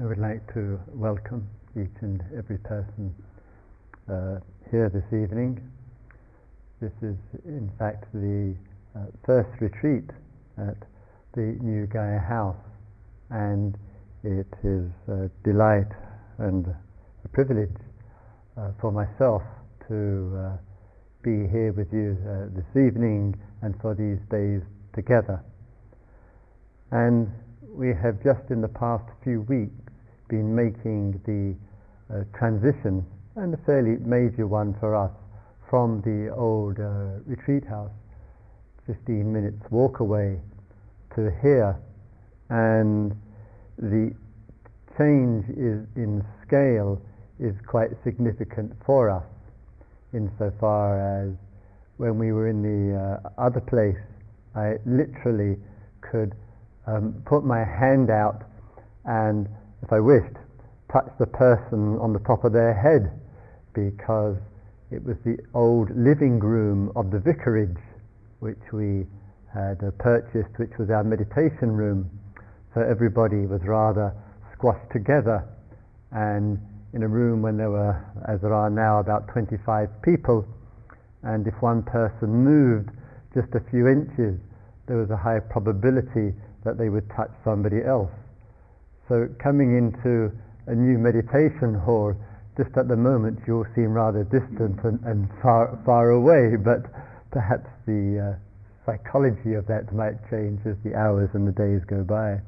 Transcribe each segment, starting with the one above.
I would like to welcome each and every person uh, here this evening. This is, in fact, the uh, first retreat at the New Gaia House, and it is a delight and a privilege uh, for myself to uh, be here with you uh, this evening and for these days together. And we have just in the past few weeks been making the uh, transition, and a fairly major one for us, from the old uh, retreat house, 15 minutes walk away, to here. And the change is in scale is quite significant for us, insofar as when we were in the uh, other place, I literally could um, put my hand out and, if I wished, touch the person on the top of their head because it was the old living room of the vicarage which we had uh, purchased, which was our meditation room. So everybody was rather squashed together and in a room when there were, as there are now, about 25 people. And if one person moved just a few inches, there was a high probability that they would touch somebody else. So coming into a new meditation hall, just at the moment you'll seem rather distant and, and far, far away, but perhaps the uh, psychology of that might change as the hours and the days go by.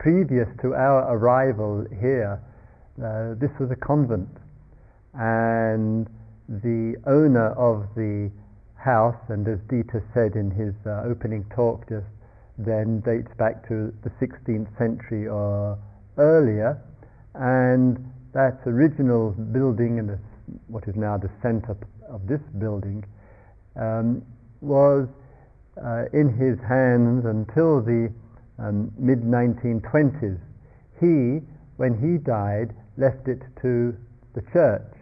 Previous to our arrival here, uh, this was a convent, and the owner of the house, and as Dieter said in his uh, opening talk just then, dates back to the 16th century or earlier, and that original building and what is now the center of this building um, was uh, in his hands until the um, mid 1920s. He, when he died, left it to the church,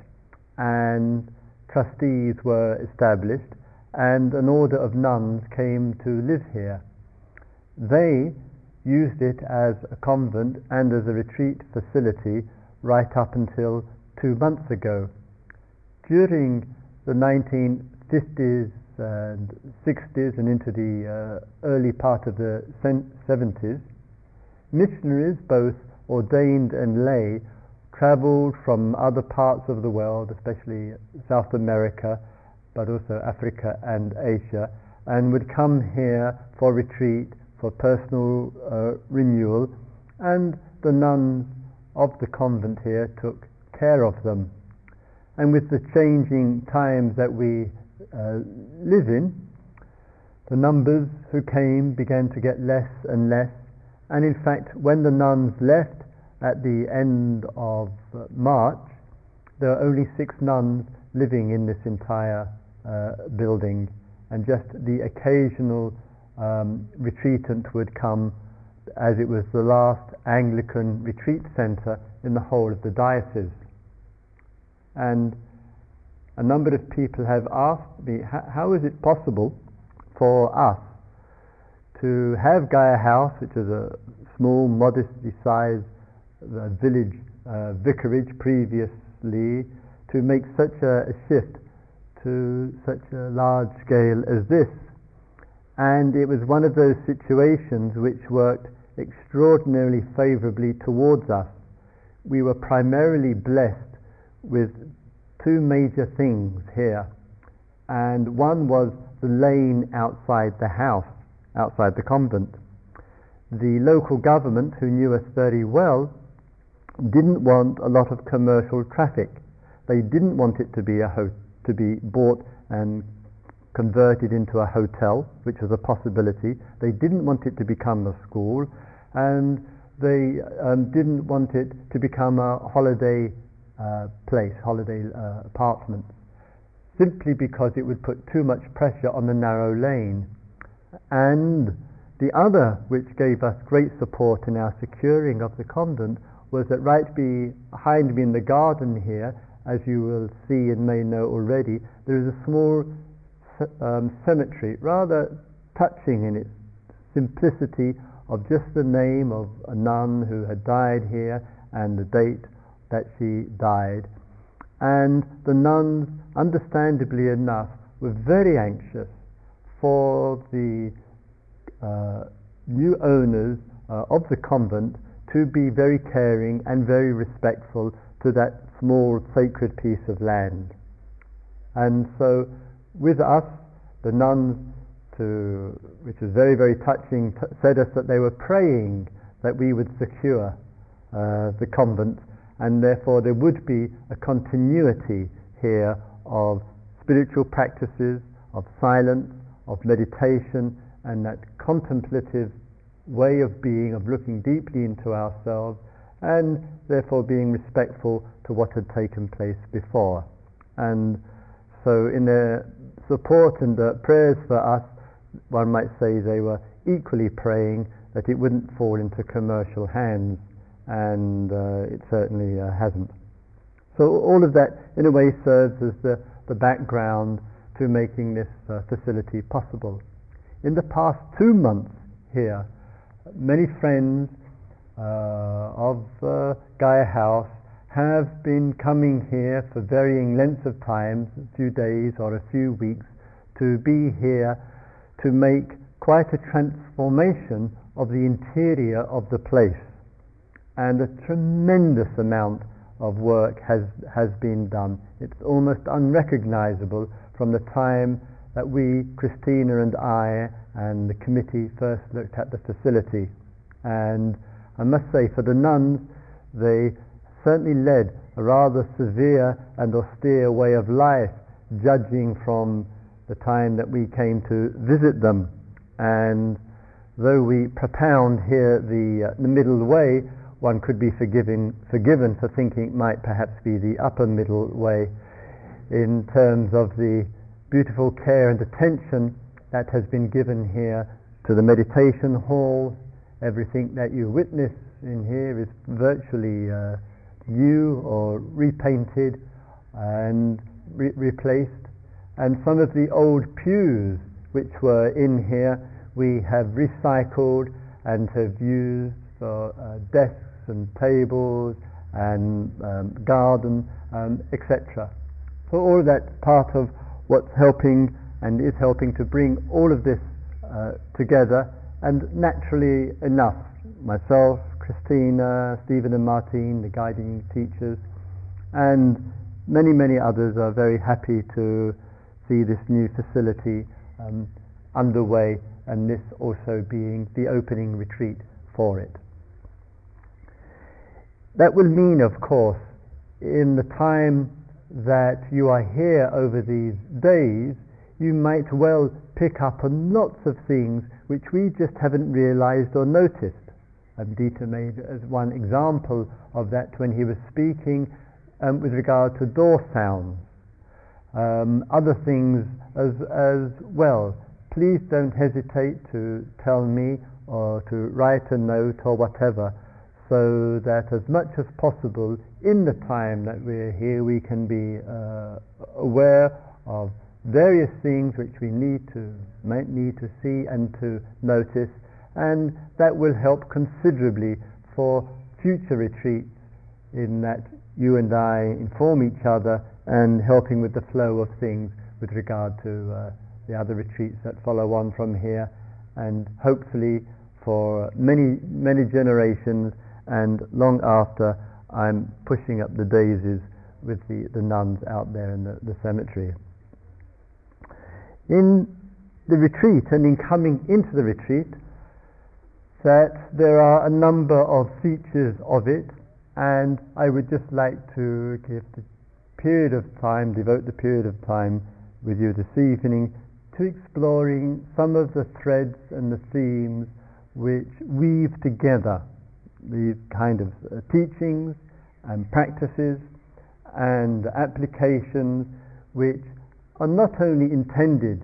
and trustees were established, and an order of nuns came to live here. They used it as a convent and as a retreat facility right up until two months ago. During the 1950s and 60s and into the uh, early part of the 70s, missionaries, both ordained and lay, traveled from other parts of the world, especially South America, but also Africa and Asia, and would come here for retreat, for personal uh, renewal, and the nuns of the convent here took care of them. And with the changing times that we uh, live in, the numbers who came began to get less and less, and in fact, when the nuns left at the end of uh, March, there were only six nuns living in this entire uh, building, and just the occasional um, retreatant would come as it was the last Anglican retreat centre in the whole of the diocese. And a number of people have asked me, how is it possible for us to have Gaia House, which is a small, modestly sized uh, village uh, vicarage previously, to make such a, a shift to such a large scale as this. And it was one of those situations which worked extraordinarily favorably towards us. We were primarily blessed with two major things here. And one was the lane outside the house, outside the convent. The local government, who knew us very well, didn't want a lot of commercial traffic. They didn't want it to be a hotel to be bought and converted into a hotel, which was a possibility. They didn't want it to become a school, and they um, didn't want it to become a holiday uh, place, holiday uh, apartment, simply because it would put too much pressure on the narrow lane. And the other, which gave us great support in our securing of the convent, was that right behind me in the garden here as you will see and may know already, there is a small um, cemetery, rather touching in its simplicity of just the name of a nun who had died here and the date that she died. And the nuns, understandably enough, were very anxious for the uh, new owners uh, of the convent to be very caring and very respectful to that small sacred piece of land. And so, with us, the nuns, to, which was very, very touching, t- said us that they were praying that we would secure uh, the convent, and therefore there would be a continuity here of spiritual practices, of silence, of meditation, and that contemplative way of being, of looking deeply into ourselves, and therefore being respectful to what had taken place before. And so, in their support and uh, prayers for us, one might say they were equally praying that it wouldn't fall into commercial hands, and uh, it certainly uh, hasn't. So, all of that, in a way, serves as the, the background to making this uh, facility possible. In the past two months here, many friends uh, of uh, Gaia House have been coming here for varying lengths of time, a few days or a few weeks, to be here to make quite a transformation of the interior of the place. And a tremendous amount of work has, has been done. It's almost unrecognizable from the time that we, Christina and I, and the committee first looked at the facility. And I must say, for the nuns, they certainly led a rather severe and austere way of life, judging from the time that we came to visit them. And though we propound here the, uh, the middle way, one could be forgiven, forgiven for thinking it might perhaps be the upper middle way in terms of the beautiful care and attention that has been given here to the meditation hall. Everything that you witness in here is virtually uh, new or repainted and re- replaced. And some of the old pews which were in here we have recycled and have used for uh, desks and tables and um, garden, um, etc. So all that's part of what's helping and is helping to bring all of this uh, together. And naturally enough, myself, Christina, Stephen and Martine, the guiding teachers, and many, many others are very happy to see this new facility um, underway and this also being the opening retreat for it. That will mean, of course, in the time that you are here over these days, you might well pick up on lots of things which we just haven't realized or noticed. Dieter made as one example of that when he was speaking um, with regard to door sounds. Um, other things as, as well. Please don't hesitate to tell me or to write a note or whatever so that as much as possible in the time that we're here we can be uh, aware of various things which we need to might need to see and to notice and that will help considerably for future retreats in that you and I inform each other and helping with the flow of things with regard to uh, the other retreats that follow on from here and hopefully for many many generations and long after I'm pushing up the daisies with the, the nuns out there in the, the cemetery. In the retreat and in coming into the retreat, that there are a number of features of it, and I would just like to give the period of time, devote the period of time with you this evening to exploring some of the threads and the themes which weave together these kind of uh, teachings and practices and applications which are not only intended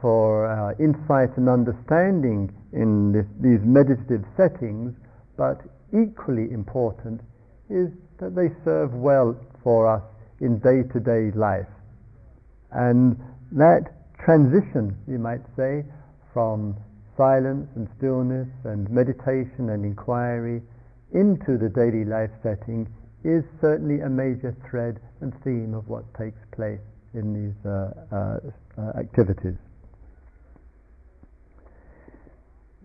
for our insight and understanding in these meditative settings, but equally important is that they serve well for us in day to day life. And that transition, you might say, from silence and stillness and meditation and inquiry into the daily life setting is certainly a major thread and theme of what takes place in these uh, uh, uh activities.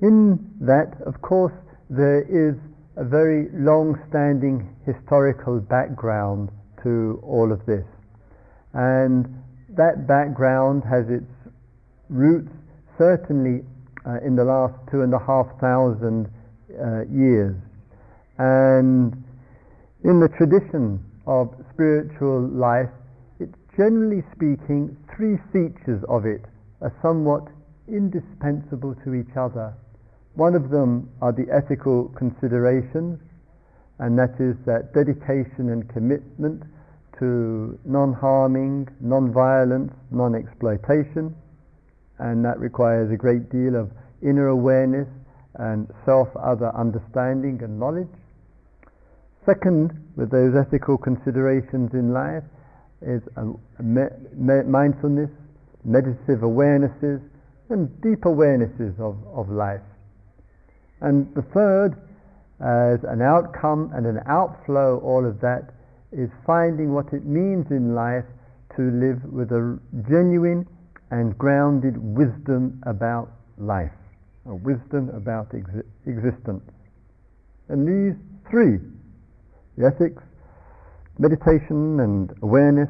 In that, of course, there is a very long-standing historical background to all of this. And that background has its roots certainly uh, in the last two and a half thousand uh, years. And in the tradition of spiritual life, it's generally speaking, three features of it are somewhat indispensable to each other. One of them are the ethical considerations, and that is that dedication and commitment to non harming, non violence, non exploitation, and that requires a great deal of inner awareness and self other understanding and knowledge. Second, with those ethical considerations in life, is me- me- mindfulness, meditative awarenesses, and deep awarenesses of, of life. And the third, as an outcome and an outflow, all of that, is finding what it means in life to live with a genuine and grounded wisdom about life, a wisdom about exi- existence. And these three, the ethics, meditation and awareness,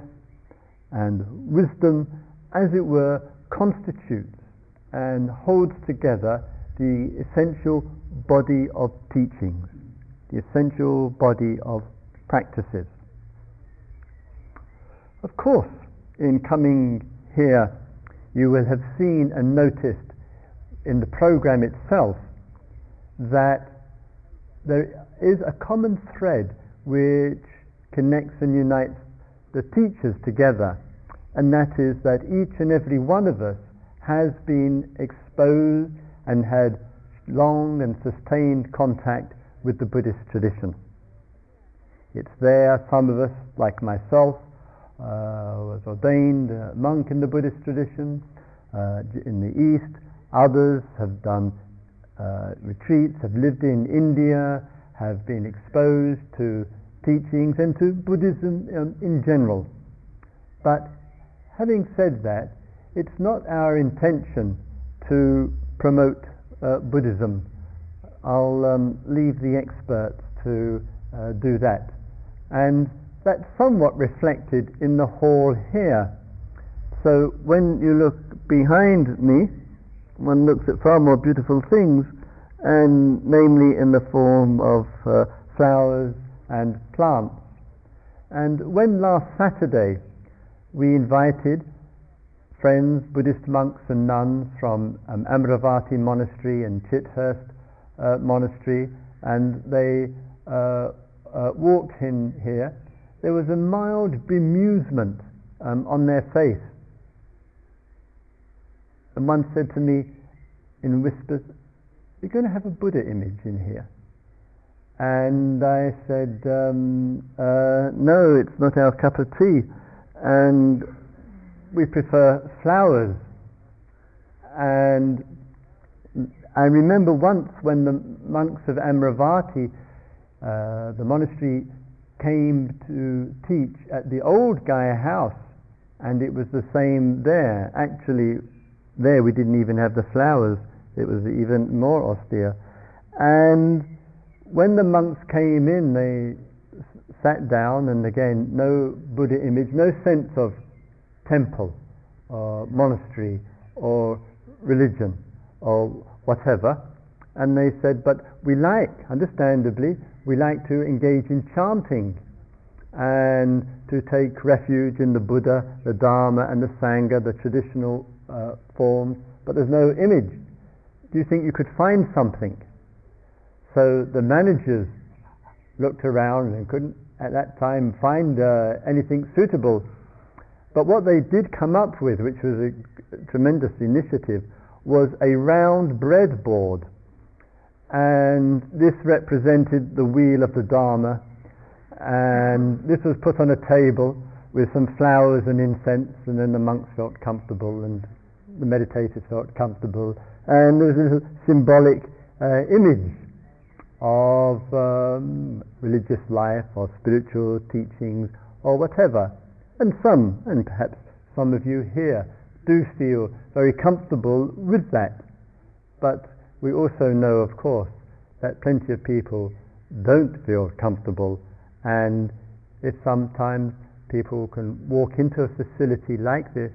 and wisdom, as it were, constitutes and holds together the essential body of teachings, the essential body of practices. Of course, in coming here, you will have seen and noticed in the program itself that there is a common thread which connects and unites the teachers together, and that is that each and every one of us has been exposed and had long and sustained contact with the Buddhist tradition. It's there, some of us, like myself, uh, was ordained a monk in the Buddhist tradition. Uh, in the East, others have done uh, retreats, have lived in India, have been exposed to teachings and to Buddhism in general. But having said that, it's not our intention to promote uh, Buddhism. I'll um, leave the experts to uh, do that. And that's somewhat reflected in the hall here. So when you look behind me, one looks at far more beautiful things, and namely in the form of uh, flowers and plants. And when last Saturday we invited friends, Buddhist monks and nuns from um, Amaravati Monastery and Chithurst uh, Monastery, and they uh, uh, walked in here. There was a mild bemusement um, on their face. And one said to me in whispers, You're going to have a Buddha image in here. And I said, um, uh, No, it's not our cup of tea. And we prefer flowers. And I remember once when the monks of Amaravati, uh, the monastery, came to teach at the old Gaia house, and it was the same there. Actually, there we didn't even have the flowers, it was even more austere. And when the monks came in, they sat down, and again, no Buddha image, no sense of temple or monastery or religion or whatever. And they said, but we like, understandably, we like to engage in chanting and to take refuge in the Buddha, the Dharma, and the Sangha, the traditional uh, forms, but there's no image. Do you think you could find something? So the managers looked around and couldn't at that time find uh, anything suitable but what they did come up with, which was a tremendous initiative, was a round breadboard. And this represented the wheel of the Dharma. And this was put on a table with some flowers and incense, and then the monks felt comfortable and the meditators felt comfortable, and there was a symbolic uh, image of um, religious life or spiritual teachings or whatever. And some, and perhaps some of you here, do feel very comfortable with that. But we also know, of course, that plenty of people don't feel comfortable, and if sometimes people can walk into a facility like this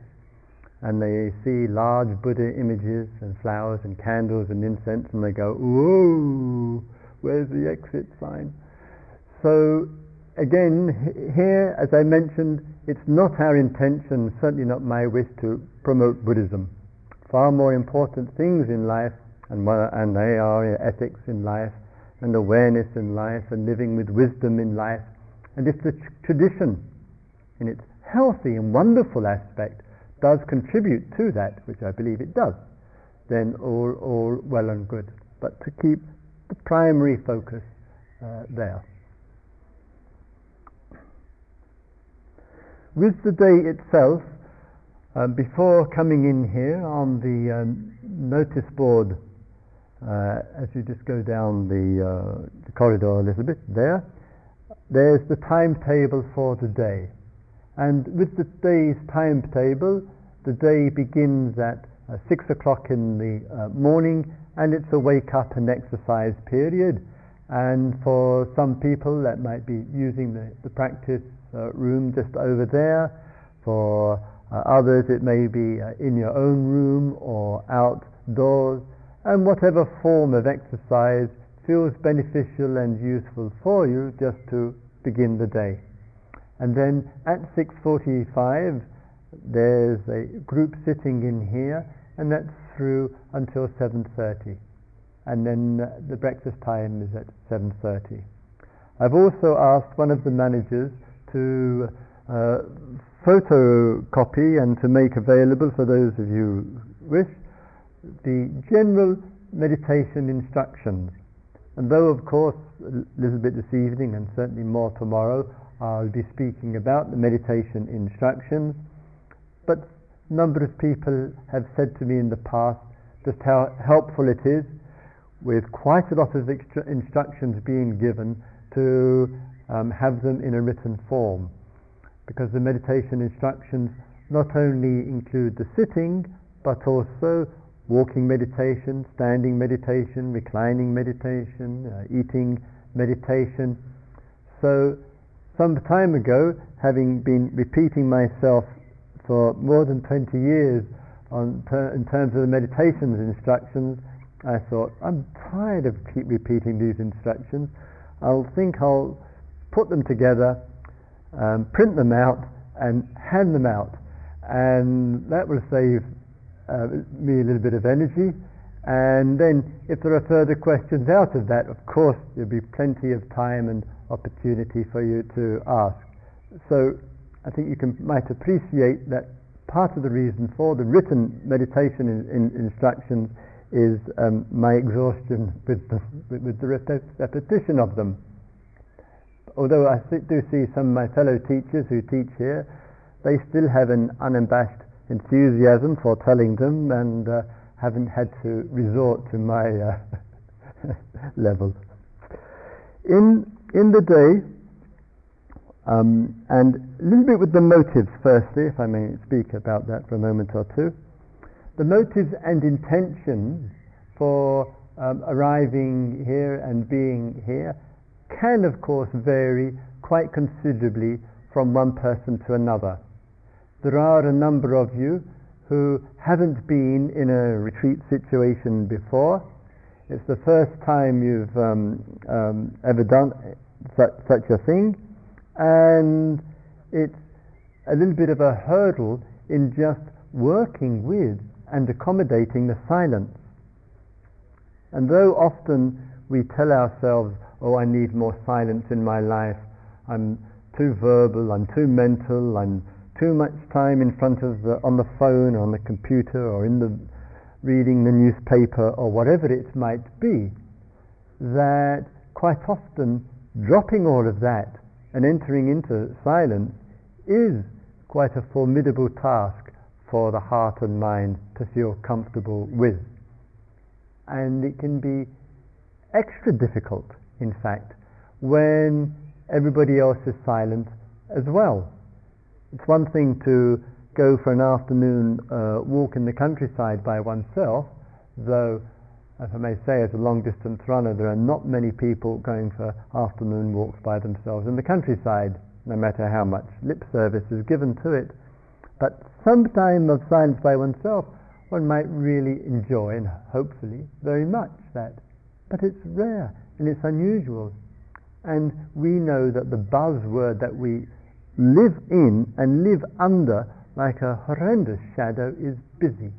and they see large Buddha images and flowers and candles and incense and they go, Whoa, where's the exit sign? So, again, here, as I mentioned, it's not our intention, certainly not my wish, to promote Buddhism. Far more important things in life, and, and they are ethics in life, and awareness in life, and living with wisdom in life. And if the tradition, in its healthy and wonderful aspect, does contribute to that, which I believe it does, then all, all well and good. But to keep the primary focus uh, there. With the day itself, um, before coming in here on the um, notice board, uh, as you just go down the, uh, the corridor a little bit there, there's the timetable for the day. And with the day's timetable, the day begins at uh, 6 o'clock in the uh, morning and it's a wake up and exercise period. And for some people, that might be using the, the practice uh, room just over there. For uh, others, it may be uh, in your own room or outdoors. And whatever form of exercise feels beneficial and useful for you just to begin the day. And then at 6.45, there's a group sitting in here, and that's through until 7.30. And then the breakfast time is at 7.30. I've also asked one of the managers to uh, photocopy and to make available for those of you wish the general meditation instructions. And though, of course, a little bit this evening and certainly more tomorrow, I'll be speaking about the meditation instructions, but a number of people have said to me in the past just how helpful it is with quite a lot of instructions being given to um, have them in a written form. Because the meditation instructions not only include the sitting, but also walking meditation, standing meditation, reclining meditation, uh, eating meditation. So, some time ago, having been repeating myself for more than 20 years on ter- in terms of the meditations instructions, I thought, I'm tired of keep repeating these instructions. I'll think I'll put them together, um, print them out, and hand them out. And that will save uh, me a little bit of energy. And then, if there are further questions out of that, of course, there'll be plenty of time and opportunity for you to ask. So, I think you can, might appreciate that part of the reason for the written meditation in, in instructions is um, my exhaustion with the, with the repetition of them. Although I do see some of my fellow teachers who teach here, they still have an unabashed enthusiasm for telling them and uh, haven't had to resort to my uh, level. In, in the day, um, and a little bit with the motives, firstly, if I may speak about that for a moment or two. The motives and intentions for um, arriving here and being here can, of course, vary quite considerably from one person to another. There are a number of you who haven't been in a retreat situation before. It's the first time you've um, um, ever done such, such a thing and it's a little bit of a hurdle in just working with and accommodating the silence. And though often we tell ourselves, oh, I need more silence in my life, I'm too verbal, I'm too mental, I'm too much time in front of the, on the phone or on the computer or in the reading the newspaper or whatever it might be, that quite often dropping all of that and entering into silence is quite a formidable task for the heart and mind to feel comfortable with. And it can be extra difficult, in fact, when everybody else is silent as well. It's one thing to go for an afternoon uh, walk in the countryside by oneself, though, as I may say, as a long distance runner, there are not many people going for afternoon walks by themselves in the countryside, no matter how much lip service is given to it. But some time of silence by oneself, one might really enjoy, and hopefully very much that. But it's rare and it's unusual. And we know that the buzzword that we live in and live under like a horrendous shadow is busy.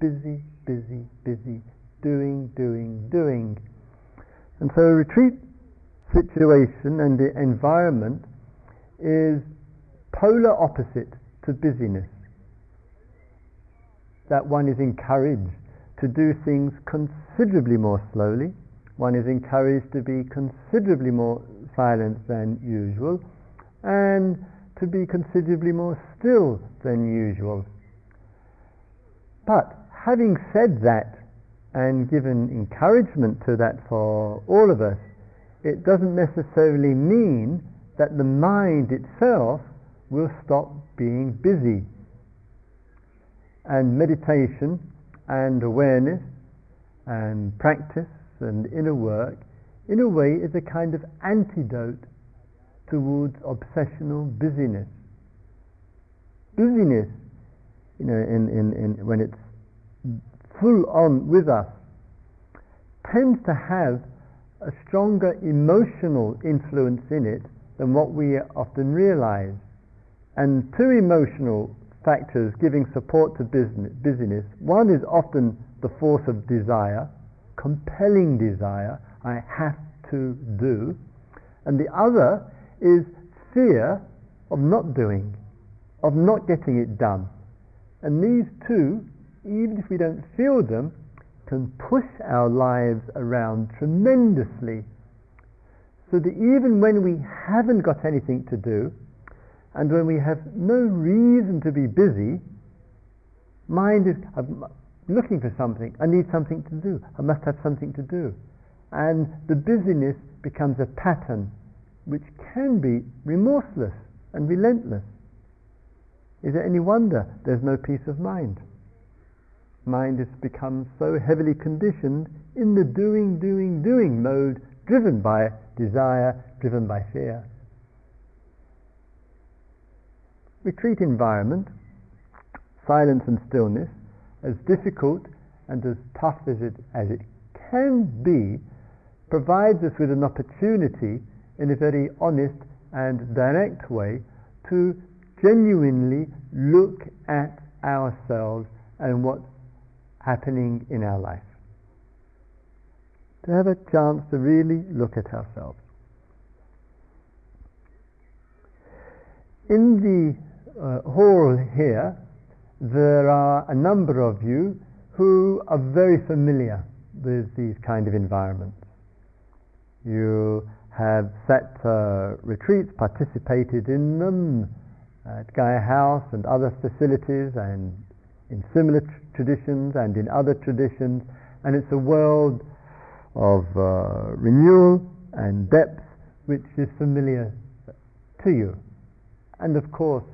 Busy, busy, busy, doing, doing, doing. And so a retreat situation and the environment is polar opposite to busyness. That one is encouraged to do things considerably more slowly, one is encouraged to be considerably more silent than usual, and to be considerably more still than usual. But having said that, and given encouragement to that for all of us, it doesn't necessarily mean that the mind itself will stop being busy. And meditation and awareness and practice and inner work, in a way, is a kind of antidote towards obsessional busyness. Busyness, you know, in, in, in, when it's full on with us, tends to have a stronger emotional influence in it than what we often realize. And two emotional factors giving support to business, busyness one is often the force of desire, compelling desire, I have to do, and the other is fear of not doing, of not getting it done. And these two, even if we don't feel them, can push our lives around tremendously. So that even when we haven't got anything to do, and when we have no reason to be busy, mind is looking for something, I need something to do, I must have something to do. And the busyness becomes a pattern which can be remorseless and relentless. Is it any wonder there's no peace of mind? Mind has become so heavily conditioned in the doing, doing, doing mode, driven by desire, driven by fear. Retreat environment, silence and stillness, as difficult and as tough as it, as it can be, provides us with an opportunity in a very honest and direct way to genuinely look at ourselves and what's happening in our life. To have a chance to really look at ourselves. In the uh, hall here, there are a number of you who are very familiar with these kind of environments. You have set uh, retreats, participated in them at Gaia House and other facilities and in similar tr- traditions and in other traditions, and it's a world of uh, renewal and depth which is familiar to you. And of course,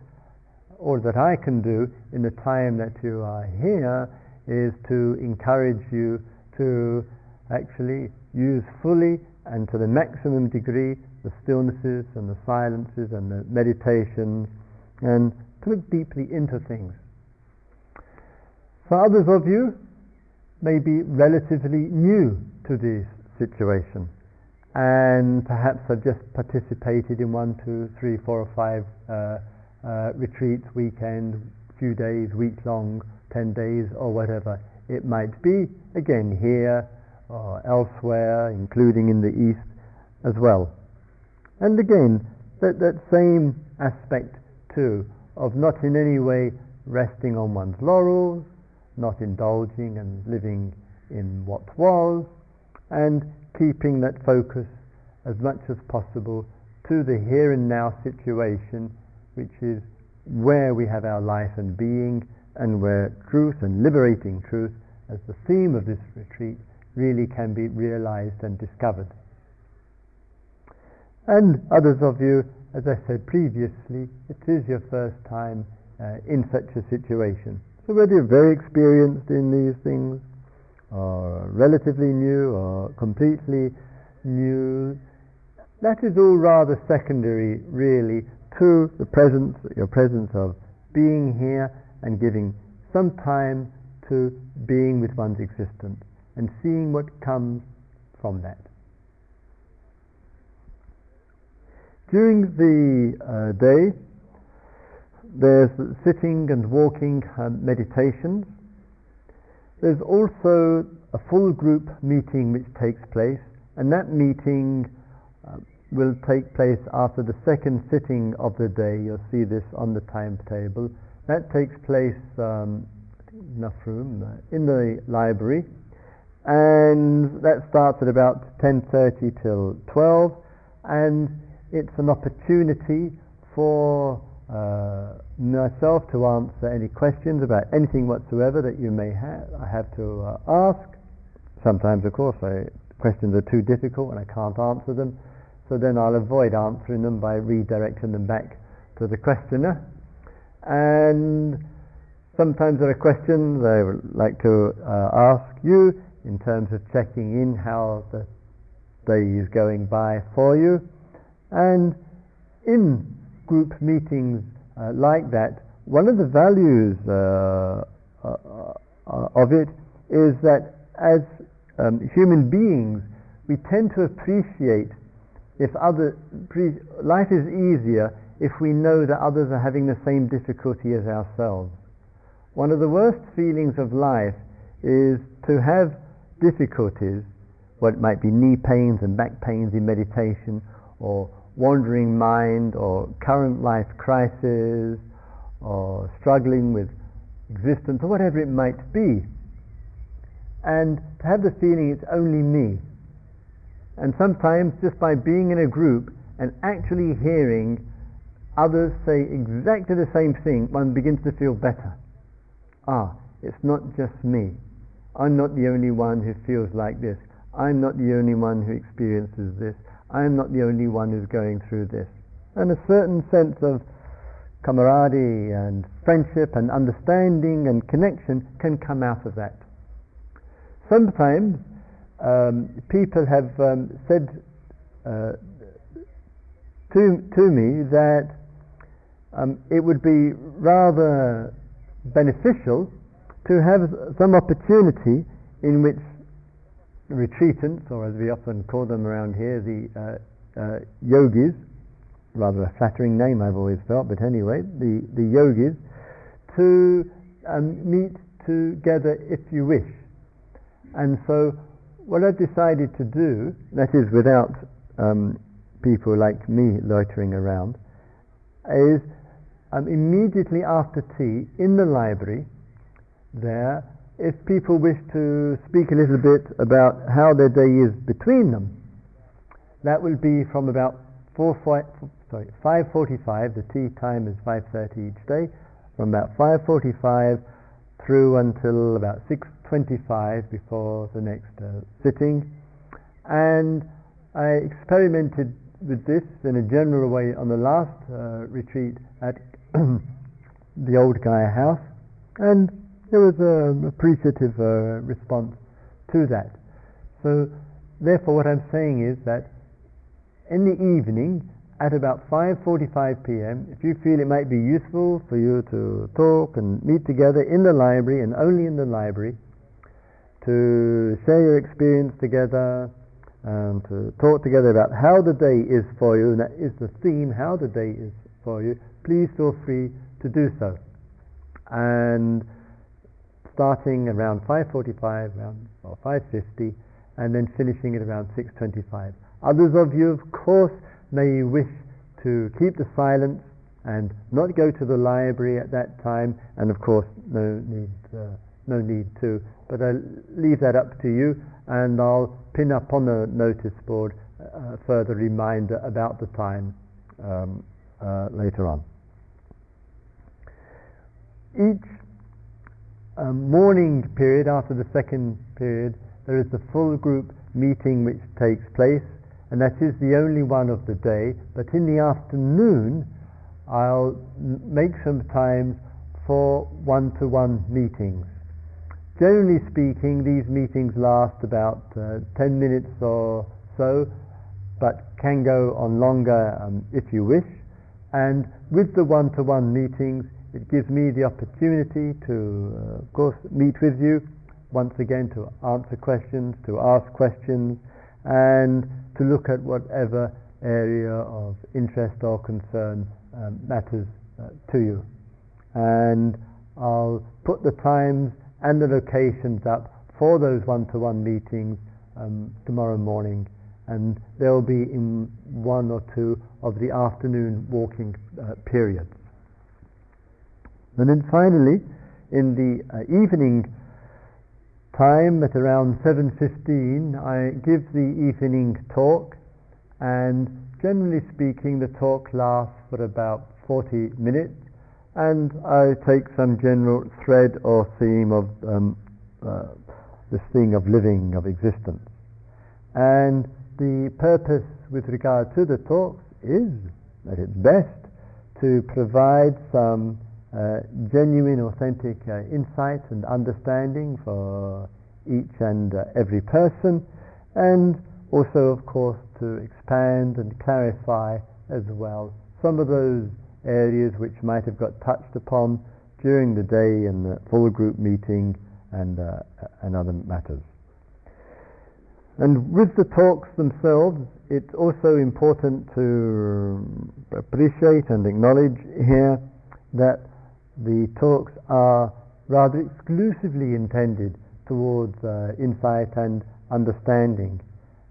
all that I can do in the time that you are here is to encourage you to actually use fully and to the maximum degree the stillnesses and the silences and the meditations and to look deeply into things. For others of you may be relatively new to this situation and perhaps have just participated in one, two, three, four or five uh, uh, retreats, weekend, few days, week long, ten days or whatever it might be, again here or elsewhere, including in the East as well. And again, that, that same aspect too of not in any way resting on one's laurels, not indulging and living in what was, and keeping that focus as much as possible to the here and now situation, which is where we have our life and being, and where truth and liberating truth as the theme of this retreat really can be realized and discovered. And others of you, as I said previously, it is your first time uh, in such a situation. So whether you're very experienced in these things, or relatively new, or completely new, that is all rather secondary, really, to the presence, your presence of being here and giving some time to being with one's existence and seeing what comes from that. During the uh, day, there's sitting and walking um, meditations. There's also a full group meeting which takes place, and that meeting will take place after the second sitting of the day. You'll see this on the timetable. That takes place um, enough room uh, in the library, and that starts at about 10:30 till 12, and it's an opportunity for uh, myself to answer any questions about anything whatsoever that you may have. I have to uh, ask. Sometimes, of course, I, questions are too difficult and I can't answer them so then I'll avoid answering them by redirecting them back to the questioner. And sometimes there are questions I would like to uh, ask you in terms of checking in how the day is going by for you. And in group meetings uh, like that, one of the values uh, uh, uh of it is that as um, human beings, we tend to appreciate if other life is easier if we know that others are having the same difficulty as ourselves. One of the worst feelings of life is to have difficulties, what might be knee pains and back pains in meditation, or wandering mind, or current life crisis, or struggling with existence, or whatever it might be. And to have the feeling it's only me, and sometimes just by being in a group and actually hearing others say exactly the same thing, one begins to feel better. Ah, it's not just me. I'm not the only one who feels like this. I'm not the only one who experiences this. I'm not the only one who's going through this. And a certain sense of camaraderie and friendship and understanding and connection can come out of that. Sometimes um, people have um, said uh, to, to me that um, it would be rather beneficial to have some opportunity in which retreatants, or as we often call them around here, the uh, uh, yogis, rather a flattering name I've always felt, but anyway, the, the yogis, to um, meet together if you wish. And so what I've decided to do, that is without um, people like me loitering around, is um, immediately after tea in the library there, if people wish to speak a little bit about how their day is between them, that will be from about 4, 5, sorry, 5.45, the tea time is 5.30 each day, from about 5.45 through until about 6.25 before the next uh, sitting. And I experimented with this in a general way on the last uh, retreat at the Old Gaia House, and there was an appreciative uh, response to that. So, therefore, what I'm saying is that in the evening, at about 5.45 p.m. If you feel it might be useful for you to talk and meet together in the library and only in the library, to share your experience together and to talk together about how the day is for you, and that is the theme, how the day is for you, please feel free to do so. And starting around 5.45 around, or 5.50 and then finishing at around 6.25. Others of you, of course, may wish to keep the silence and not go to the library at that time, and of course, no need, uh, no need to. But I'll leave that up to you, and I'll pin up on the notice board a further reminder about the time um, uh, later on. Each um, morning period, after the second period, there is the full group meeting which takes place, and that is the only one of the day. But in the afternoon, I'll make some time for one to one meetings. Generally speaking, these meetings last about uh, 10 minutes or so, but can go on longer um, if you wish. And with the one to one meetings, it gives me the opportunity to, uh, of course, meet with you once again to answer questions, to ask questions, and to look at whatever area of interest or concern um, matters uh, to you. And I'll put the times and the locations up for those one-to-one meetings um, tomorrow morning. And they'll be in one or two of the afternoon walking uh, periods. And then finally, in the uh, evening time at around 7.15, I give the evening talk. And generally speaking the talk lasts for about 40 minutes and I take some general thread or theme of um, uh, this thing of living, of existence. And the purpose with regard to the talks is, at its best, to provide some uh, genuine, authentic uh, insight and understanding for each and uh, every person, and also, of course, to expand and clarify as well some of those areas which might have got touched upon during the day in the full group meeting and, uh, and other matters. And with the talks themselves, it's also important to appreciate and acknowledge here that the talks are rather exclusively intended towards uh, insight and understanding.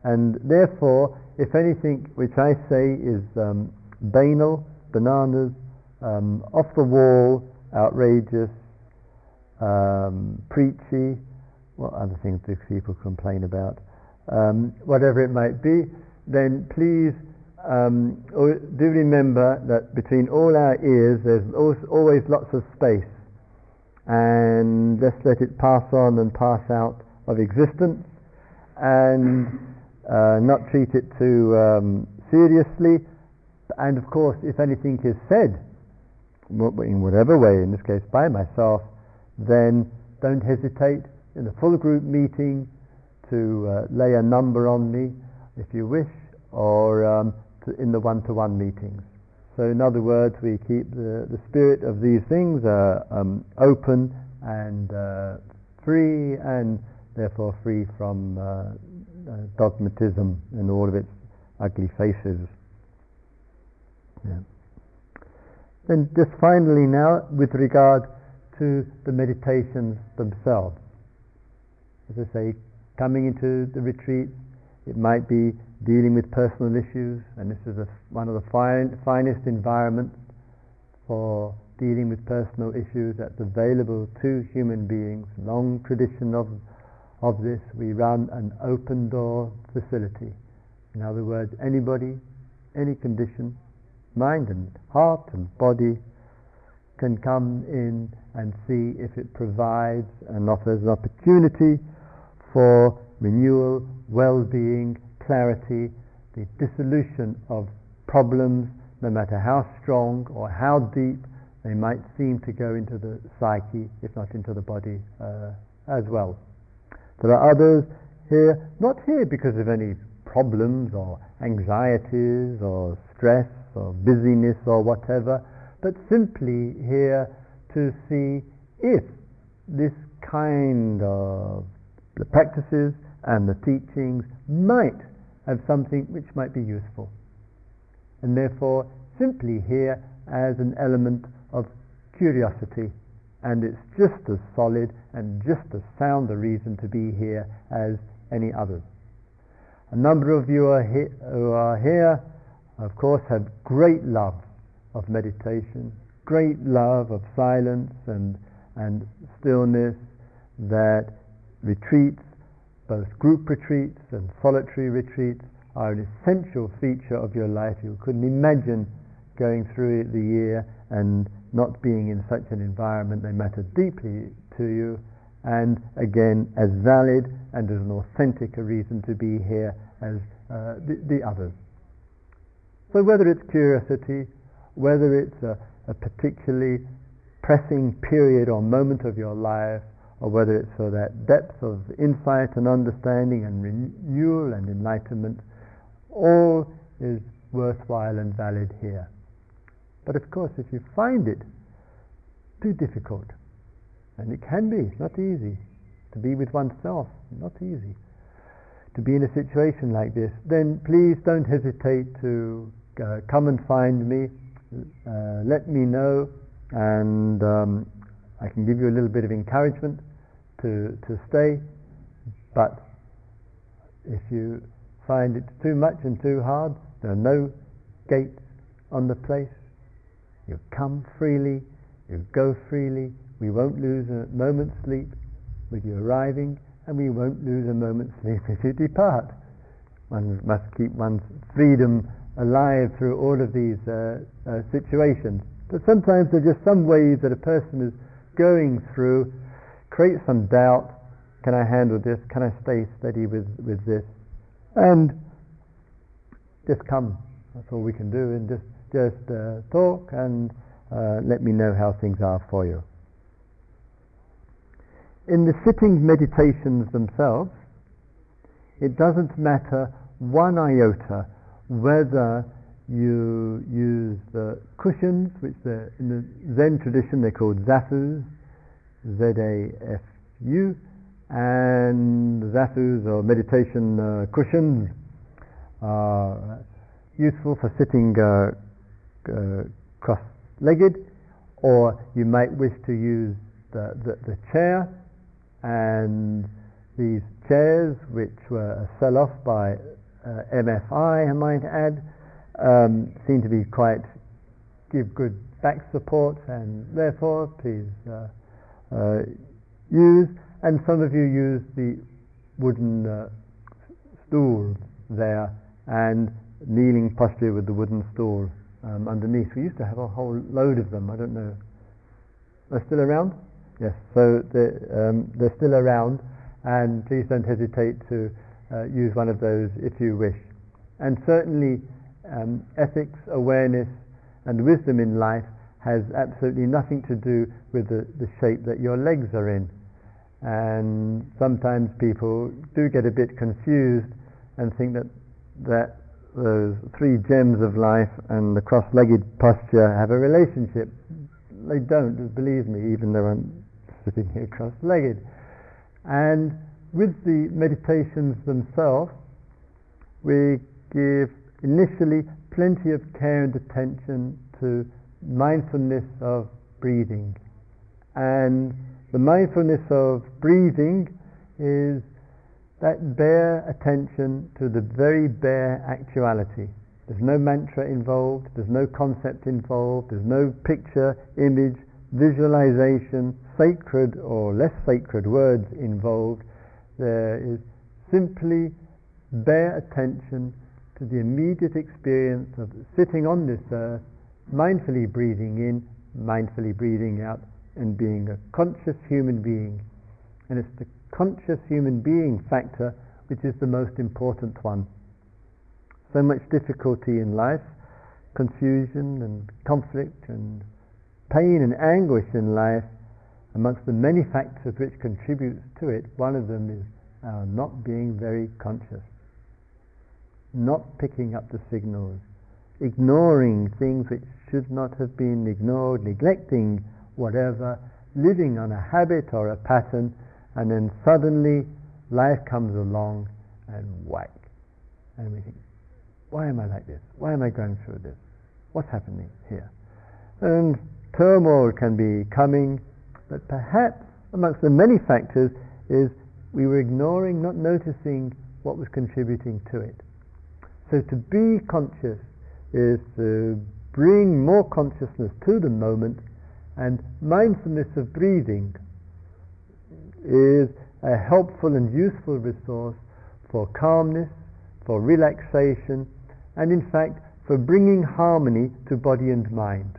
And therefore, if anything which I say is um, banal bananas, um, off the wall, outrageous, um, preachy, what other things do people complain about? Um, whatever it might be, then please um, do remember that between all our ears there's always lots of space. And just let it pass on and pass out of existence. And uh, not treat it too um, seriously and of course, if anything is said, in whatever way, in this case by myself, then don't hesitate in the full group meeting to uh, lay a number on me if you wish, or um, in the one to one meetings. So, in other words, we keep the, the spirit of these things uh, um, open and uh, free, and therefore free from uh, uh, dogmatism and all of its ugly faces. Yeah. And just finally now, with regard to the meditations themselves. As I say, coming into the retreat, it might be dealing with personal issues, and this is a, one of the fine, finest environments for dealing with personal issues that's available to human beings. Long tradition of, of this. We run an open door facility. In other words, anybody, any condition, mind and heart and body can come in and see if it provides and offers an opportunity for renewal, well-being, clarity, the dissolution of problems, no matter how strong or how deep they might seem to go into the psyche, if not into the body uh, as well. There are others here, not here because of any problems or anxieties or stress or busyness or whatever, but simply here to see if this kind of the practices and the teachings might have something which might be useful. And therefore, simply here as an element of curiosity. And it's just as solid and just as sound a reason to be here as any others. A number of you are he- who are here of course, have great love of meditation, great love of silence and, and stillness, that retreats, both group retreats and solitary retreats, are an essential feature of your life. You couldn't imagine going through the year and not being in such an environment, they matter deeply to you, and again, as valid and as an authentic a reason to be here as uh, the, the, others. So, whether it's curiosity, whether it's a, a particularly pressing period or moment of your life, or whether it's for that depth of insight and understanding and renewal and enlightenment, all is worthwhile and valid here. But of course, if you find it too difficult, and it can be, not easy to be with oneself, not easy to be in a situation like this, then please don't hesitate to uh, come and find me, uh, let me know, and um, I can give you a little bit of encouragement to, to stay. But if you find it too much and too hard, there are no gates on the place. You come freely, you go freely. We won't lose a moment's sleep with you arriving, and we won't lose a moment's sleep if you depart. One must keep one's freedom alive through all of these uh, uh, situations. But sometimes there are just some ways that a person is going through, create some doubt. Can I handle this? Can I stay steady with, with this? And just come. That's all we can do, and just just uh, talk and uh, let me know how things are for you. In the sitting meditations themselves, it doesn't matter one iota whether you use the cushions, which in the Zen tradition they're called zafus, Z-A-F-U, and zafus or meditation uh, cushions are useful for sitting uh, uh, cross-legged, or you might wish to use the, the, the chair, and these chairs, which were sell-off by MFI, I might add, um, seem to be quite give good back support, and therefore please uh, uh, use. And some of you use the wooden uh, stool there and kneeling posture with the wooden stool um, underneath. We used to have a whole load of them. I don't know. They're still around? Yes. So they're, um, they're still around, and please don't hesitate to uh, use one of those if you wish. And certainly um, ethics, awareness, and wisdom in life has absolutely nothing to do with the, the shape that your legs are in. And sometimes people do get a bit confused and think that that those three gems of life and the cross-legged posture have a relationship. They don't, believe me, even though I'm sitting here cross-legged. And with the meditations themselves, we give initially plenty of care and attention to mindfulness of breathing. And the mindfulness of breathing is that bare attention to the very bare actuality. There's no mantra involved, there's no concept involved, there's no picture, image, visualization, sacred or less sacred words involved. There is simply bare attention to the immediate experience of sitting on this earth, mindfully breathing in, mindfully breathing out, and being a conscious human being. And it's the conscious human being factor which is the most important one. So much difficulty in life, confusion and conflict and pain and anguish in life, amongst the many factors which contributes to it, one of them is our not being very conscious not picking up the signals, ignoring things which should not have been ignored, neglecting whatever, living on a habit or a pattern, and then suddenly life comes along and whack. And we think, why am I like this? Why am I going through this? What's happening here? And turmoil can be coming, but perhaps amongst the many factors is we were ignoring, not noticing what was contributing to it. So to be conscious is to bring more consciousness to the moment, and mindfulness of breathing is a helpful and useful resource for calmness, for relaxation, and in fact for bringing harmony to body and mind.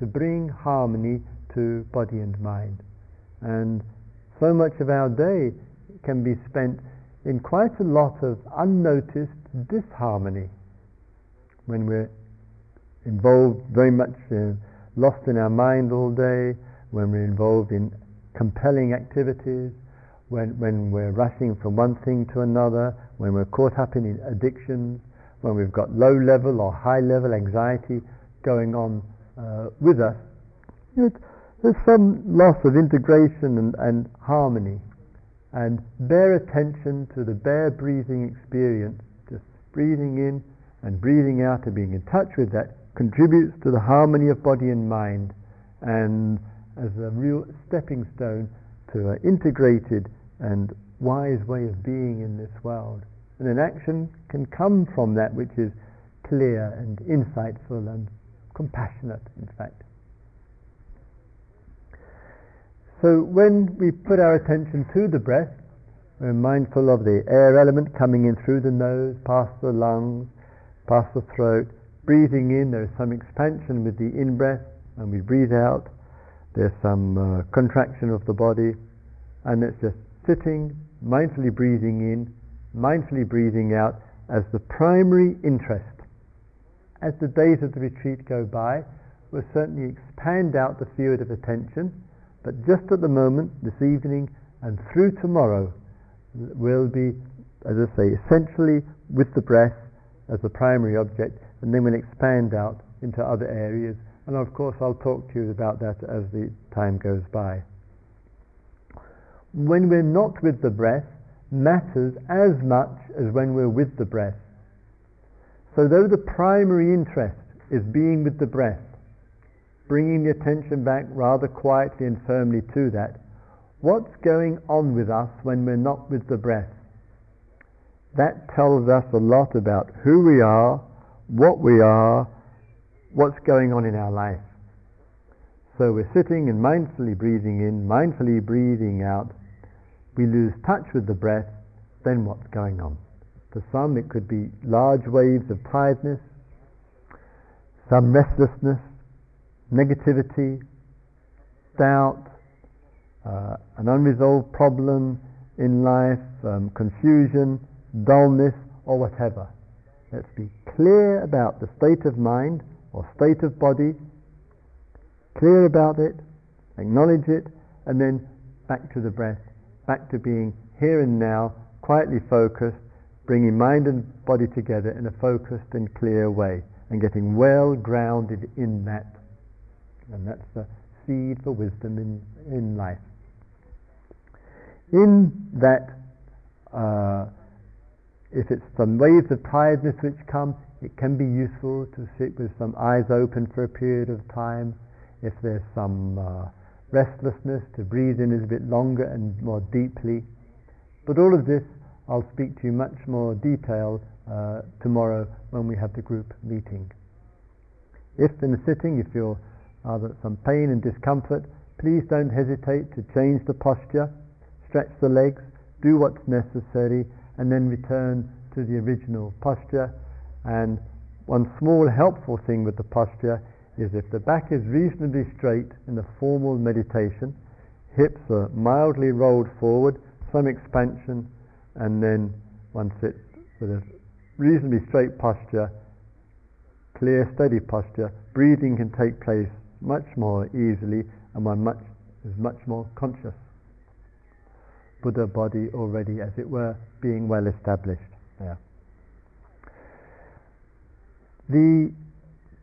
to bring harmony to body and mind. And so much of our day can be spent in quite a lot of unnoticed disharmony when we're involved very much in, lost in our mind all day, when we're involved in compelling activities, when, when we're rushing from one thing to another, when we're caught up in addictions, when we've got low level or high level anxiety going on uh, with us, there's some loss of integration and, and harmony. And bare attention to the bare breathing experience, just breathing in and breathing out and being in touch with that, contributes to the harmony of body and mind and as a real stepping stone to an integrated and wise way of being in this world. And an action can come from that which is clear and insightful and compassionate, in fact. So when we put our attention to the breath, we're mindful of the air element coming in through the nose, past the lungs, past the throat. Breathing in, there is some expansion with the in breath, and we breathe out. There's some uh, contraction of the body, and it's just sitting, mindfully breathing in, mindfully breathing out as the primary interest. As the days of the retreat go by, we'll certainly expand out the field of attention but just at the moment, this evening and through tomorrow, will be, as I say, essentially with the breath as the primary object, and then we'll expand out into other areas. And of course, I'll talk to you about that as the time goes by. When we're not with the breath, matters as much as when we're with the breath. So, though the primary interest is being with the breath, bringing the attention back rather quietly and firmly to that. What's going on with us when we're not with the breath? That tells us a lot about who we are, what we are, what's going on in our life. So we're sitting and mindfully breathing in, mindfully breathing out. We lose touch with the breath, then what's going on? For some, it could be large waves of tiredness, some restlessness, negativity, doubt, uh, an unresolved problem in life, um, confusion, dullness, or whatever. Let's be clear about the state of mind or state of body, clear about it, acknowledge it, and then back to the breath, back to being here and now, quietly focused, bringing mind and body together in a focused and clear way, and getting well grounded in that and that's the seed for wisdom in, in life. In that, uh, if it's some waves of tiredness which come, it can be useful to sit with some eyes open for a period of time. If there's some uh, restlessness, to breathe in a bit longer and more deeply. But all of this, I'll speak to you much more detail uh, tomorrow when we have the group meeting. If in the sitting you feel there some pain and discomfort, please don't hesitate to change the posture, stretch the legs, do what's necessary, and then return to the original posture. And one small helpful thing with the posture is if the back is reasonably straight in the formal meditation, hips are mildly rolled forward, some expansion, and then one sits with a reasonably straight posture, clear, steady posture. Breathing can take place much more easily and one much, is much more conscious. Buddha body already, as it were, being well established there. The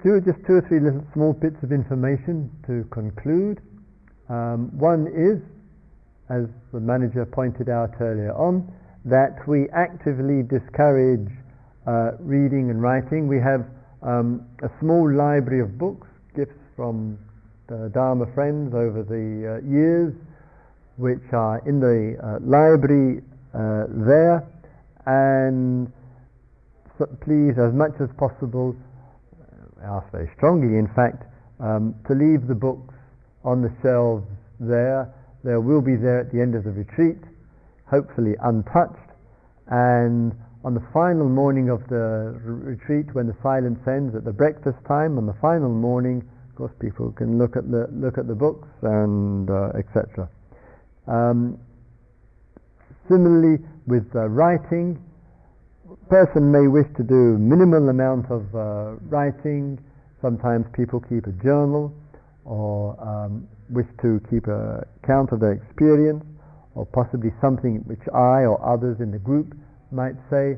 two, just two or three little small bits of information to conclude. Um, one is, as the manager pointed out earlier on, that we actively discourage uh, reading and writing. We have um, a small library of books, from the Dharma friends over the uh, years, which are in the uh, library uh, there, and so please, as much as possible, I uh, ask very strongly, in fact, um, to leave the books on the shelves there. They will be there at the end of the retreat, hopefully untouched, and on the final morning of the retreat, when the silence ends, at the breakfast time, on the final morning, course, people can look at the look at the books and uh, etc. Um, similarly, with uh, writing, person may wish to do minimal amount of uh, writing. Sometimes people keep a journal or um, wish to keep a count of their experience or possibly something which I or others in the group might say,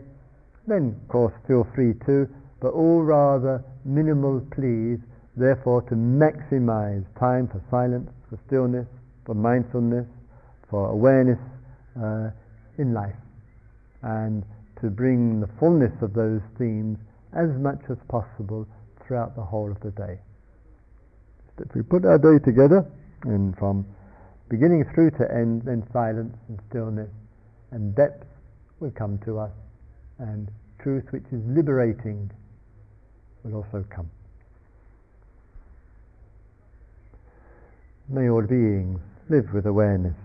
then of course feel free to, but all rather minimal pleas, therefore to maximize time for silence, for stillness, for mindfulness, for awareness uh, in life, and to bring the fullness of those themes as much as possible throughout the whole of the day. If we put our day together, and from beginning through to end, then silence and stillness and depth will come to us, and truth which is liberating will also come. May all beings live with awareness.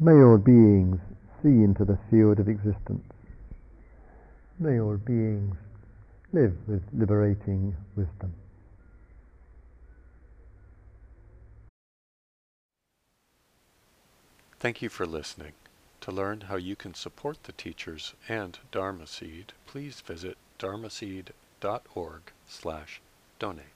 May all beings see into the field of existence. May all beings live with liberating wisdom. Thank you for listening. To learn how you can support the teachers and Dharma Seed, please visit dharmaseed.org slash donate.